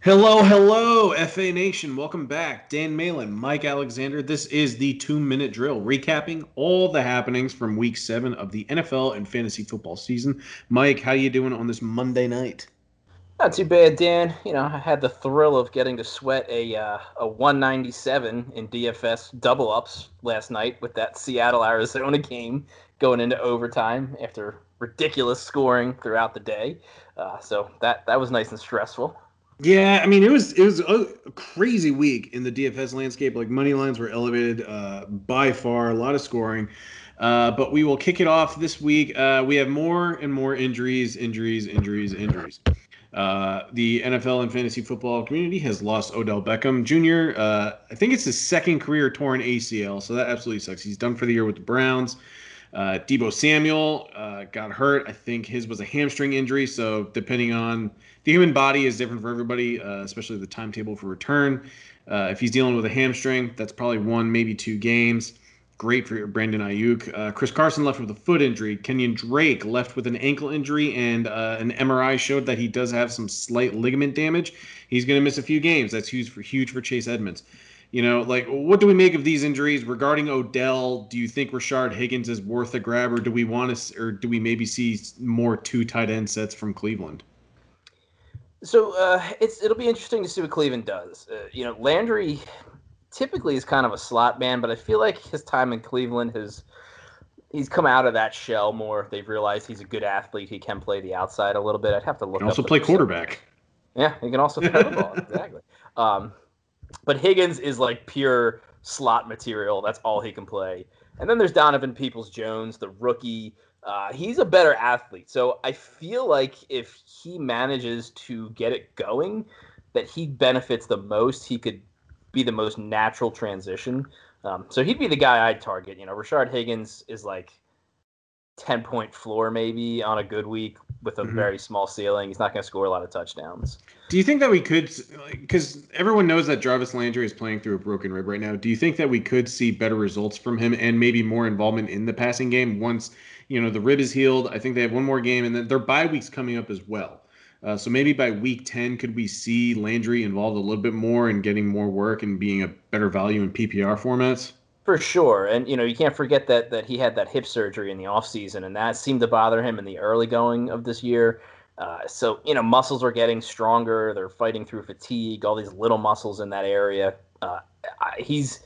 Hello, hello, FA Nation. Welcome back. Dan Malin, Mike Alexander. This is the two minute drill, recapping all the happenings from week seven of the NFL and fantasy football season. Mike, how you doing on this Monday night? Not too bad, Dan. You know, I had the thrill of getting to sweat a uh, a 197 in DFS double ups last night with that Seattle Arizona game going into overtime after ridiculous scoring throughout the day. Uh, so that that was nice and stressful. Yeah, I mean it was it was a crazy week in the DFS landscape. Like money lines were elevated uh, by far, a lot of scoring. Uh, but we will kick it off this week. Uh, we have more and more injuries, injuries, injuries, injuries. Uh, the NFL and fantasy football community has lost Odell Beckham Jr. Uh, I think it's his second career torn ACL, so that absolutely sucks. He's done for the year with the Browns. Uh, Deebo Samuel uh, got hurt. I think his was a hamstring injury. So depending on the human body is different for everybody, uh, especially the timetable for return. Uh, if he's dealing with a hamstring, that's probably one, maybe two games. Great for Brandon Aiyuk. Uh, Chris Carson left with a foot injury. Kenyon Drake left with an ankle injury, and uh, an MRI showed that he does have some slight ligament damage. He's going to miss a few games. That's huge for huge for Chase Edmonds. You know, like what do we make of these injuries regarding Odell? Do you think Rashard Higgins is worth a grab, or do we want to, or do we maybe see more two tight end sets from Cleveland? So uh, it's it'll be interesting to see what Cleveland does. Uh, you know, Landry typically is kind of a slot man, but I feel like his time in Cleveland has he's come out of that shell more. They've realized he's a good athlete. He can play the outside a little bit. I'd have to look. He also play quarterback. Yeah, he can also play the ball exactly. Um, but Higgins is like pure slot material. That's all he can play. And then there's Donovan Peoples Jones, the rookie. Uh, he's a better athlete. So I feel like if he manages to get it going, that he benefits the most. He could be the most natural transition. Um, so he'd be the guy I'd target. You know, Rashard Higgins is like 10 point floor maybe on a good week with a mm-hmm. very small ceiling. He's not going to score a lot of touchdowns. Do you think that we could, because everyone knows that Jarvis Landry is playing through a broken rib right now. Do you think that we could see better results from him and maybe more involvement in the passing game once, you know, the rib is healed? I think they have one more game and then their bye week's coming up as well. Uh, so maybe by week 10, could we see Landry involved a little bit more and getting more work and being a better value in PPR formats? For sure. And, you know, you can't forget that that he had that hip surgery in the offseason, and that seemed to bother him in the early going of this year. Uh, so, you know, muscles are getting stronger. They're fighting through fatigue, all these little muscles in that area. Uh, he's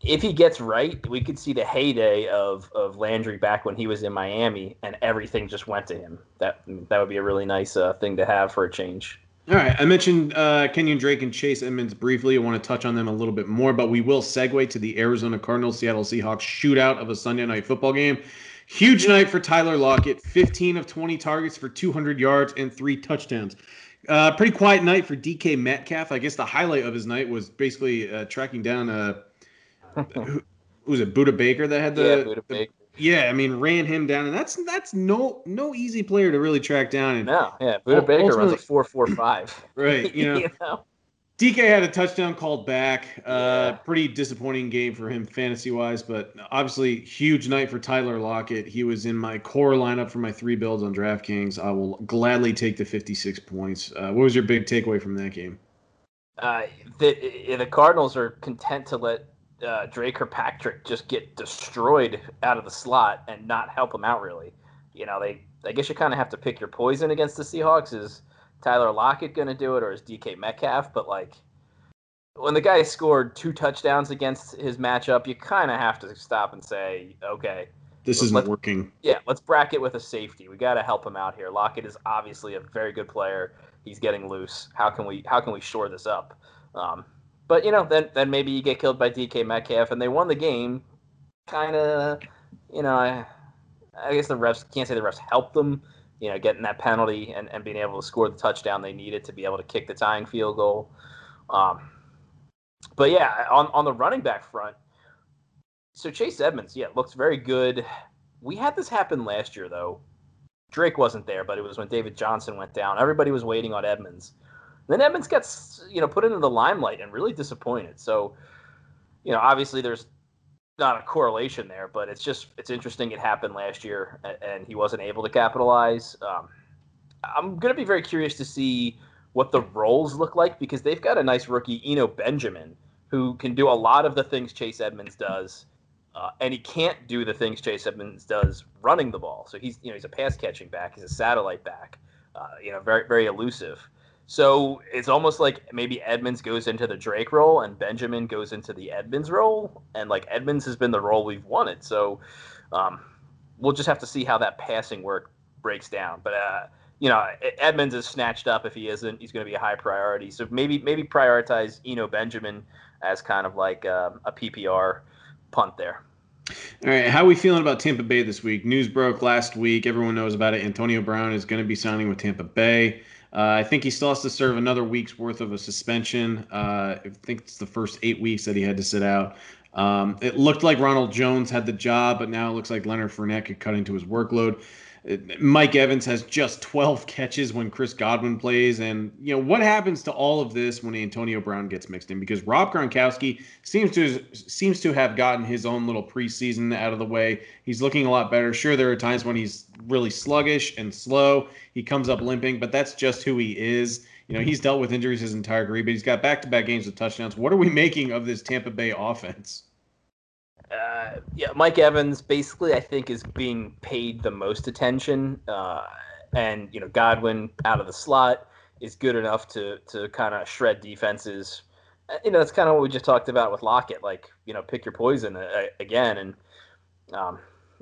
if he gets right, we could see the heyday of of Landry back when he was in Miami, and everything just went to him. That that would be a really nice uh, thing to have for a change. All right, I mentioned uh, Kenyon Drake and Chase Edmonds briefly. I want to touch on them a little bit more, but we will segue to the Arizona Cardinals Seattle Seahawks shootout of a Sunday night football game. Huge night for Tyler Lockett. 15 of 20 targets for 200 yards and three touchdowns. Uh, pretty quiet night for DK Metcalf. I guess the highlight of his night was basically uh, tracking down uh, who, was it Budda Baker that had the yeah, Baker. Yeah, I mean, ran him down, and that's that's no no easy player to really track down. And no, yeah, Budda Baker runs a four four five. Right, you know. you know? DK had a touchdown called back. Uh, yeah. Pretty disappointing game for him fantasy wise, but obviously huge night for Tyler Lockett. He was in my core lineup for my three builds on DraftKings. I will gladly take the 56 points. Uh, what was your big takeaway from that game? Uh, the the Cardinals are content to let uh, Dre Kirkpatrick just get destroyed out of the slot and not help him out really. You know, they I guess you kind of have to pick your poison against the Seahawks. Is Tyler Lockett going to do it or is DK Metcalf? But like when the guy scored two touchdowns against his matchup, you kind of have to stop and say, okay, this isn't working. Yeah, let's bracket with a safety. We got to help him out here. Lockett is obviously a very good player. He's getting loose. How can we how can we shore this up? Um, but you know, then then maybe you get killed by DK Metcalf, and they won the game. Kind of, you know, I, I guess the refs can't say the refs helped them. You know, getting that penalty and, and being able to score the touchdown they needed to be able to kick the tying field goal. Um, but yeah, on on the running back front, so Chase Edmonds, yeah, looks very good. We had this happen last year though. Drake wasn't there, but it was when David Johnson went down. Everybody was waiting on Edmonds. Then Edmonds gets you know put into the limelight and really disappointed. So, you know, obviously there's not a correlation there, but it's just it's interesting. It happened last year, and he wasn't able to capitalize. Um, I'm going to be very curious to see what the roles look like because they've got a nice rookie, Eno Benjamin, who can do a lot of the things Chase Edmonds does, uh, and he can't do the things Chase Edmonds does running the ball. So he's you know he's a pass catching back, he's a satellite back, uh, you know very very elusive. So it's almost like maybe Edmonds goes into the Drake role and Benjamin goes into the Edmonds role, and like Edmonds has been the role we've wanted. So um, we'll just have to see how that passing work breaks down. But uh, you know, Edmonds is snatched up. If he isn't, he's going to be a high priority. So maybe maybe prioritize Eno Benjamin as kind of like um, a PPR punt there. All right, how are we feeling about Tampa Bay this week? News broke last week. Everyone knows about it. Antonio Brown is going to be signing with Tampa Bay. Uh, I think he still has to serve another week's worth of a suspension. Uh, I think it's the first eight weeks that he had to sit out. Um, it looked like Ronald Jones had the job, but now it looks like Leonard Fournette could cut into his workload. Mike Evans has just 12 catches when Chris Godwin plays. And, you know, what happens to all of this when Antonio Brown gets mixed in? Because Rob Gronkowski seems to seems to have gotten his own little preseason out of the way. He's looking a lot better. Sure, there are times when he's really sluggish and slow. He comes up limping, but that's just who he is. You know, he's dealt with injuries his entire career, but he's got back to back games with touchdowns. What are we making of this Tampa Bay offense? Uh, yeah, Mike Evans basically I think is being paid the most attention, uh, and you know Godwin out of the slot is good enough to to kind of shred defenses. Uh, you know that's kind of what we just talked about with Lockett. Like you know pick your poison uh, again, and um,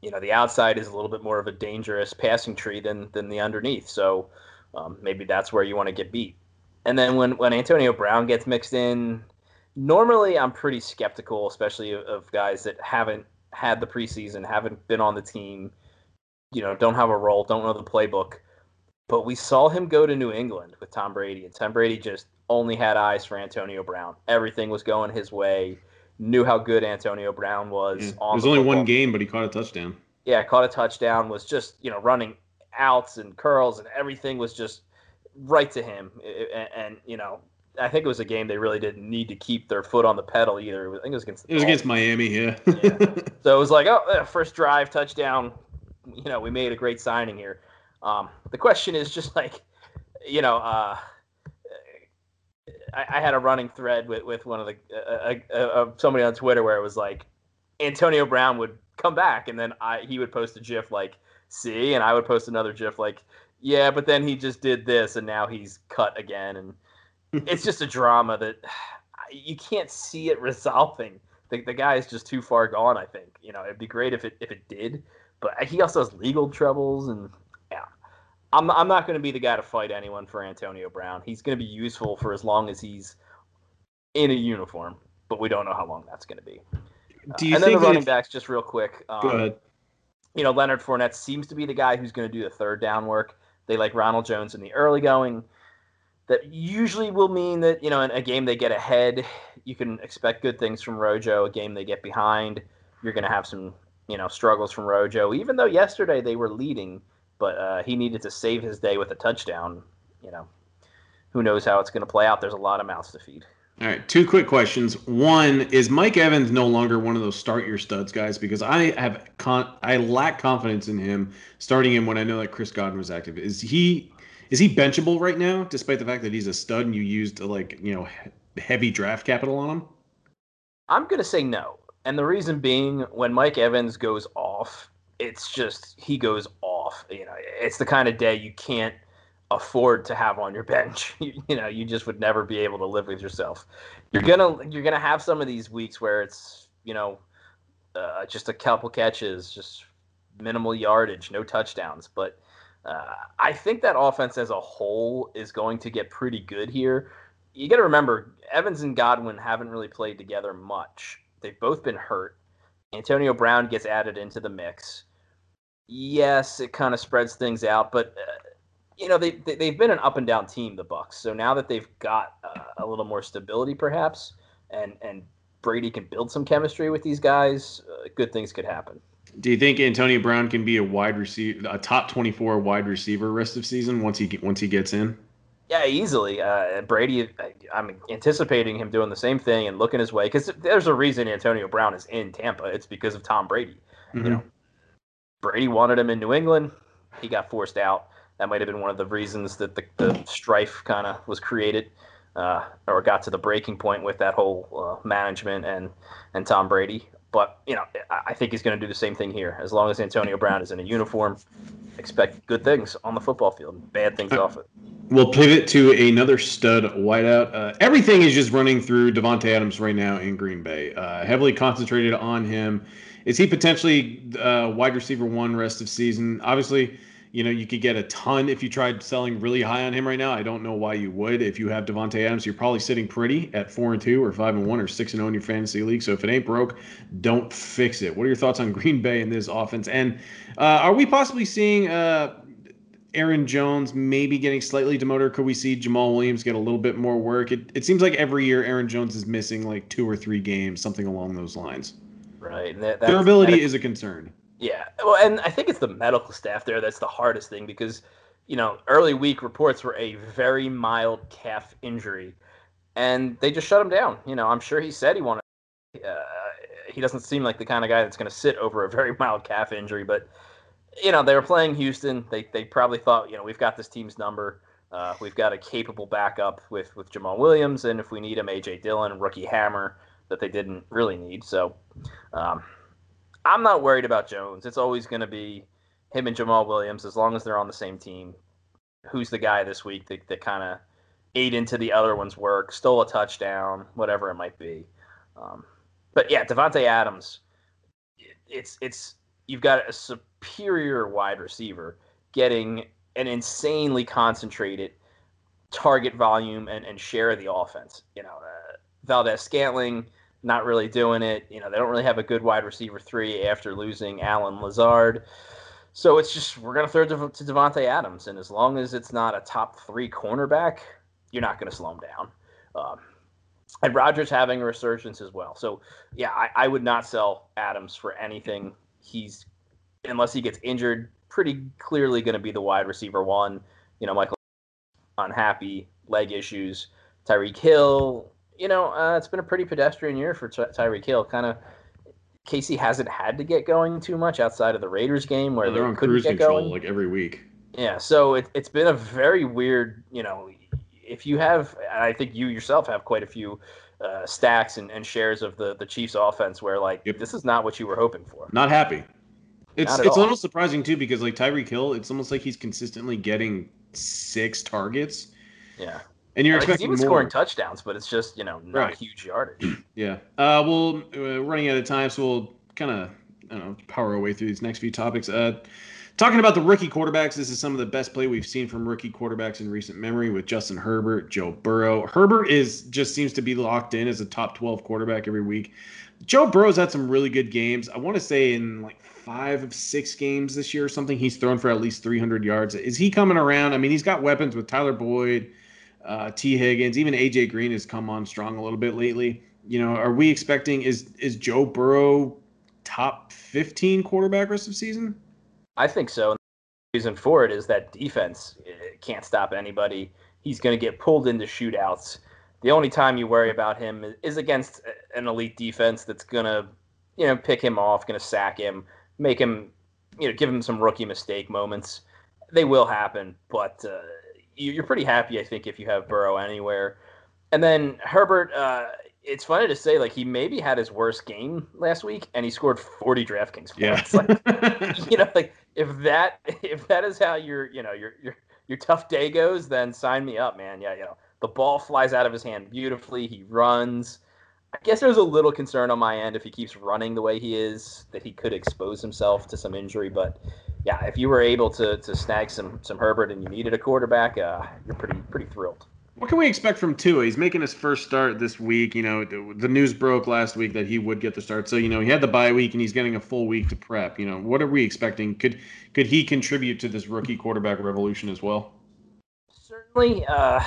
you know the outside is a little bit more of a dangerous passing tree than than the underneath. So um, maybe that's where you want to get beat. And then when when Antonio Brown gets mixed in, normally I'm pretty skeptical, especially of, guys that haven't had the preseason, haven't been on the team, you know, don't have a role, don't know the playbook. But we saw him go to New England with Tom Brady, and Tom Brady just only had eyes for Antonio Brown. Everything was going his way. Knew how good Antonio Brown was. Yeah. On it was only football. one game, but he caught a touchdown. Yeah, caught a touchdown. Was just you know running outs and curls, and everything was just right to him. And, and you know I think it was a game they really didn't need to keep their foot on the pedal either. I think it was against. it was against Miami, yeah. yeah. So it was like, oh, first drive touchdown. You know, we made a great signing here. Um, the question is just like, you know, uh, I, I, had a running thread with, with one of the uh, uh, uh, somebody on Twitter where it was like, Antonio Brown would come back and then I he would post a GIF like, see, and I would post another GIF like, yeah, but then he just did this and now he's cut again and it's just a drama that you can't see it resolving. The, the guy is just too far gone. I think you know it'd be great if it if it did, but he also has legal troubles and yeah. I'm I'm not going to be the guy to fight anyone for Antonio Brown. He's going to be useful for as long as he's in a uniform, but we don't know how long that's going to be. Do you uh, and then the running if... backs, just real quick. Um, Go ahead. You know, Leonard Fournette seems to be the guy who's going to do the third down work. They like Ronald Jones in the early going that usually will mean that you know in a game they get ahead, you can expect good things from Rojo. A game they get behind, you're going to have some you know struggles from Rojo. Even though yesterday they were leading, but uh, he needed to save his day with a touchdown. You know, who knows how it's going to play out? There's a lot of mouths to feed. All right, two quick questions. One is Mike Evans no longer one of those start your studs guys because I have con- I lack confidence in him starting him when I know that Chris Godwin was active. Is he is he benchable right now, despite the fact that he's a stud and you used like you know heavy draft capital on him? I'm gonna say no, and the reason being when Mike Evans goes off, it's just he goes off. You know, it's the kind of day you can't afford to have on your bench. you, you know, you just would never be able to live with yourself. You're gonna you're gonna have some of these weeks where it's you know uh, just a couple catches, just minimal yardage, no touchdowns, but uh, I think that offense as a whole is going to get pretty good here. You got to remember, Evans and Godwin haven't really played together much. They've both been hurt. Antonio Brown gets added into the mix. Yes, it kind of spreads things out, but uh, you know they, they have been an up and down team, the Bucs. So now that they've got uh, a little more stability, perhaps, and and Brady can build some chemistry with these guys, uh, good things could happen. Do you think Antonio Brown can be a wide receiver, a top twenty-four wide receiver rest of season once he once he gets in? Yeah, easily. Uh, Brady, I'm anticipating him doing the same thing and looking his way because there's a reason Antonio Brown is in Tampa. It's because of Tom Brady. Mm-hmm. You know, Brady wanted him in New England. He got forced out. that might have been one of the reasons that the, the strife kind of was created uh, or got to the breaking point with that whole uh, management and and Tom Brady. But you know, I think he's going to do the same thing here. As long as Antonio Brown is in a uniform, expect good things on the football field, bad things off it. We'll pivot to another stud wideout. Uh, everything is just running through Davante Adams right now in Green Bay. Uh, heavily concentrated on him. Is he potentially uh, wide receiver one rest of season? Obviously, you know, you could get a ton if you tried selling really high on him right now. I don't know why you would. If you have Davante Adams, you're probably sitting pretty at four and two or five and one or six and zero oh in your fantasy league. So if it ain't broke, don't fix it. What are your thoughts on Green Bay and this offense? And uh, are we possibly seeing uh, Aaron Jones maybe getting slightly demoted? Could we see Jamaal Williams get a little bit more work? It, it seems like every year Aaron Jones is missing like two or three games, something along those lines. Right. That, Durability that, is a concern. Yeah, well, and I think it's the medical staff there that's the hardest thing because, you know, early week reports were a very mild calf injury, and they just shut him down. You know, I'm sure he said he wanted. Uh, he doesn't seem like the kind of guy that's going to sit over a very mild calf injury, but you know, they were playing Houston. They they probably thought, you know, we've got this team's number. Uh, we've got a capable backup with with Jamaal Williams, and if we need him, AJ Dillon, rookie hammer that they didn't really need. So. Um, I'm not worried about Jones. It's always going to be him and Jamaal Williams as long as they're on the same team. Who's the guy this week that, that kind of ate into the other one's work, stole a touchdown, whatever it might be. Um, but yeah, Davante Adams, it's it's you've got a superior wide receiver getting an insanely concentrated target volume and, and share of the offense. You know, uh, Valdes-Scantling not really doing it. You know, they don't really have a good wide receiver three after losing Allen Lazard. So it's just we're gonna throw it to, to Davante Adams, and as long as it's not a top three cornerback, you're not gonna slow him down. Um, and Rodgers having a resurgence as well. So yeah, I, I would not sell Adams for anything. He's unless he gets injured, pretty clearly going to be the wide receiver one. You know, Michael unhappy leg issues. Tyreek Hill you know, uh, it's been a pretty pedestrian year for Ty- Tyreek Hill. Kind of, KC hasn't had to get going too much outside of the Raiders game where they're they on cruise control going. like every week. Yeah, so it, it's been a very weird, you know, if you have, I think you yourself have quite a few uh, stacks and, and shares of the the Chiefs offense where like yep. this is not what you were hoping for. Not happy. It's not it's all. a little surprising too because like Tyreek Hill, it's almost like he's consistently getting six targets. Yeah. And you're expecting even more. scoring touchdowns, but it's just you know not right. huge yardage. yeah. Uh, well, uh, running out of time, so we'll kind of I don't know power our way through these next few topics. Uh, talking about the rookie quarterbacks, this is some of the best play we've seen from rookie quarterbacks in recent memory with Justin Herbert, Joe Burrow. Herbert is just seems to be locked in as a top 12 quarterback every week. Joe Burrow's had some really good games. I want to say in like five of six games this year or something, he's thrown for at least 300 yards. Is he coming around? I mean, he's got weapons with Tyler Boyd uh, Tee Higgins, even AJ Green has come on strong a little bit lately. You know, are we expecting is is Joe Burrow top 15 quarterback rest of season? I think so. And The reason for it is that defense can't stop anybody. He's going to get pulled into shootouts. The only time you worry about him is against an elite defense that's going to, you know, pick him off, going to sack him, make him, you know, give him some rookie mistake moments. They will happen, but uh, you're pretty happy, I think, if you have Burrow anywhere. And then Herbert, uh, it's funny to say, like he maybe had his worst game last week, and he scored 40 DraftKings points. Yeah. Like, you know, like if that if that is how your you know your your your tough day goes, then sign me up, man. Yeah, you know the ball flies out of his hand beautifully. He runs. I guess there's a little concern on my end if he keeps running the way he is that he could expose himself to some injury, but yeah, if you were able to to snag some some Herbert and you needed a quarterback, uh, you're pretty pretty thrilled. What can we expect from Tua? He's making his first start this week. You know, the, the, news broke last week that he would get the start. So you know, he had the bye week and he's getting a full week to prep. You know, what are we expecting? Could could he contribute to this rookie quarterback revolution as well? Certainly. Uh,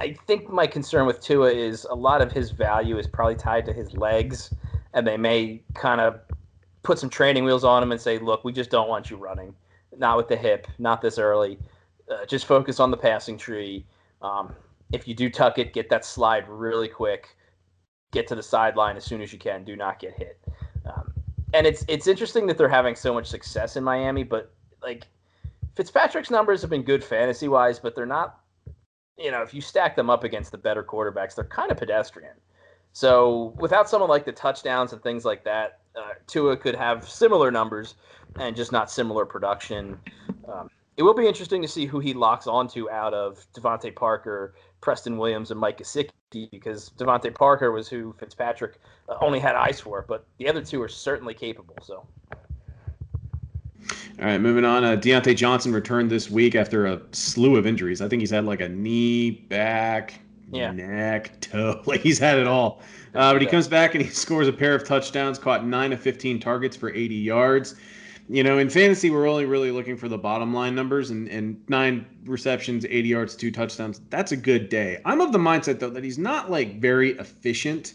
I think my concern with Tua is a lot of his value is probably tied to his legs, and they may kind of put some training wheels on him and say, look, we just don't want you running. Not with the hip, not this early. Uh, just focus on the passing tree. Um, if you do tuck it, get that slide really quick. Get to the sideline as soon as you can. Do not get hit. Um, and it's it's interesting that they're having so much success in Miami, but like Fitzpatrick's numbers have been good fantasy wise, but they're not. You know, if you stack them up against the better quarterbacks, they're kind of pedestrian. So without someone like the touchdowns and things like that, uh, Tua could have similar numbers and just not similar production. Um, it will be interesting to see who he locks onto out of DeVante Parker, Preston Williams, and Mike Gesicki because DeVante Parker was who Fitzpatrick uh, only had eyes for, but the other two are certainly capable. So. All right, moving on. Uh, Diontae Johnson returned this week after a slew of injuries. I think he's had like a knee, back, yeah. neck, toe. Like he's had it all. Uh, but he comes back and he scores a pair of touchdowns, caught nine of 15 targets for 80 yards. You know, in fantasy, we're only really looking for the bottom line numbers and, and nine receptions, 80 yards, two touchdowns. That's a good day. I'm of the mindset, though, that he's not like very efficient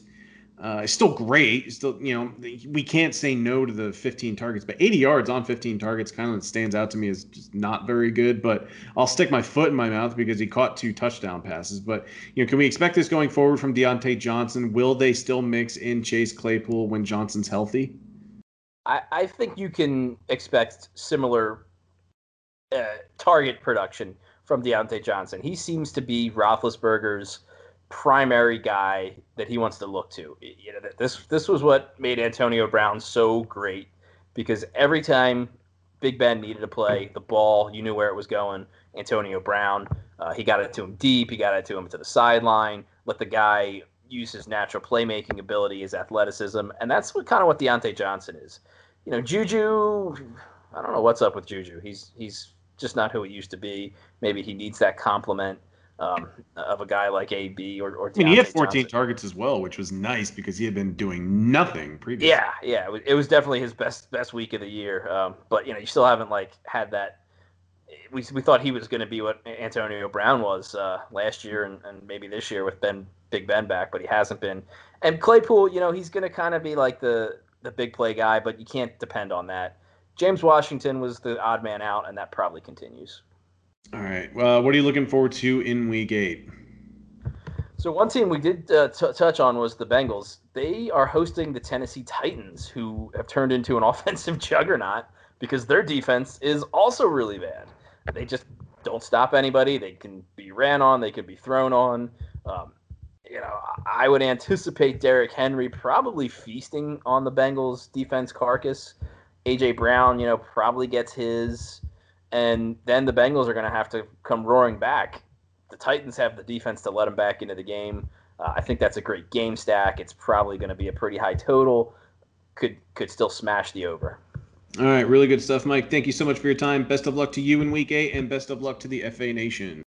uh, it's still great. It's still, you know, we can't say no to the 15 targets, but 80 yards on 15 targets kind of stands out to me as just not very good. But I'll stick my foot in my mouth because he caught two touchdown passes. But you know, can we expect this going forward from Diontae Johnson? Will they still mix in Chase Claypool when Johnson's healthy? I, I think you can expect similar uh, target production from Diontae Johnson. He seems to be Roethlisberger's primary guy that he wants to look to. You know, this this was what made Antonio Brown so great because every time Big Ben needed to play the ball, you knew where it was going. Antonio Brown, uh, he got it to him deep, he got it to him to the sideline, let the guy use his natural playmaking ability, his athleticism, and that's what kind of what Diontae Johnson is. You know, Juju, I don't know what's up with Juju. He's he's just not who he used to be. Maybe he needs that compliment um, of a guy like AB or, or I mean, he had 14 Johnson. targets as well, which was nice because he had been doing nothing previously. Yeah, yeah, it was definitely his best best week of the year. Um, but you know, you still haven't like had that. We, we thought he was going to be what Antonio Brown was uh, last year and, and maybe this year with Ben Big Ben back, but he hasn't been. And Claypool, you know, he's going to kind of be like the the big play guy, but you can't depend on that. James Washington was the odd man out, and that probably continues. All right. Well, what are you looking forward to in Week Eight? So one team we did uh, t- touch on was the Bengals. They are hosting the Tennessee Titans, who have turned into an offensive juggernaut because their defense is also really bad. They just don't stop anybody. They can be ran on. They can be thrown on. Um, you know, I would anticipate Derrick Henry probably feasting on the Bengals defense carcass. AJ Brown, you know, probably gets his and then the Bengals are going to have to come roaring back. The Titans have the defense to let them back into the game. Uh, I think that's a great game stack. It's probably going to be a pretty high total. Could could still smash the over. All right, really good stuff, Mike. Thank you so much for your time. Best of luck to you in Week Eight, and best of luck to the FA Nation.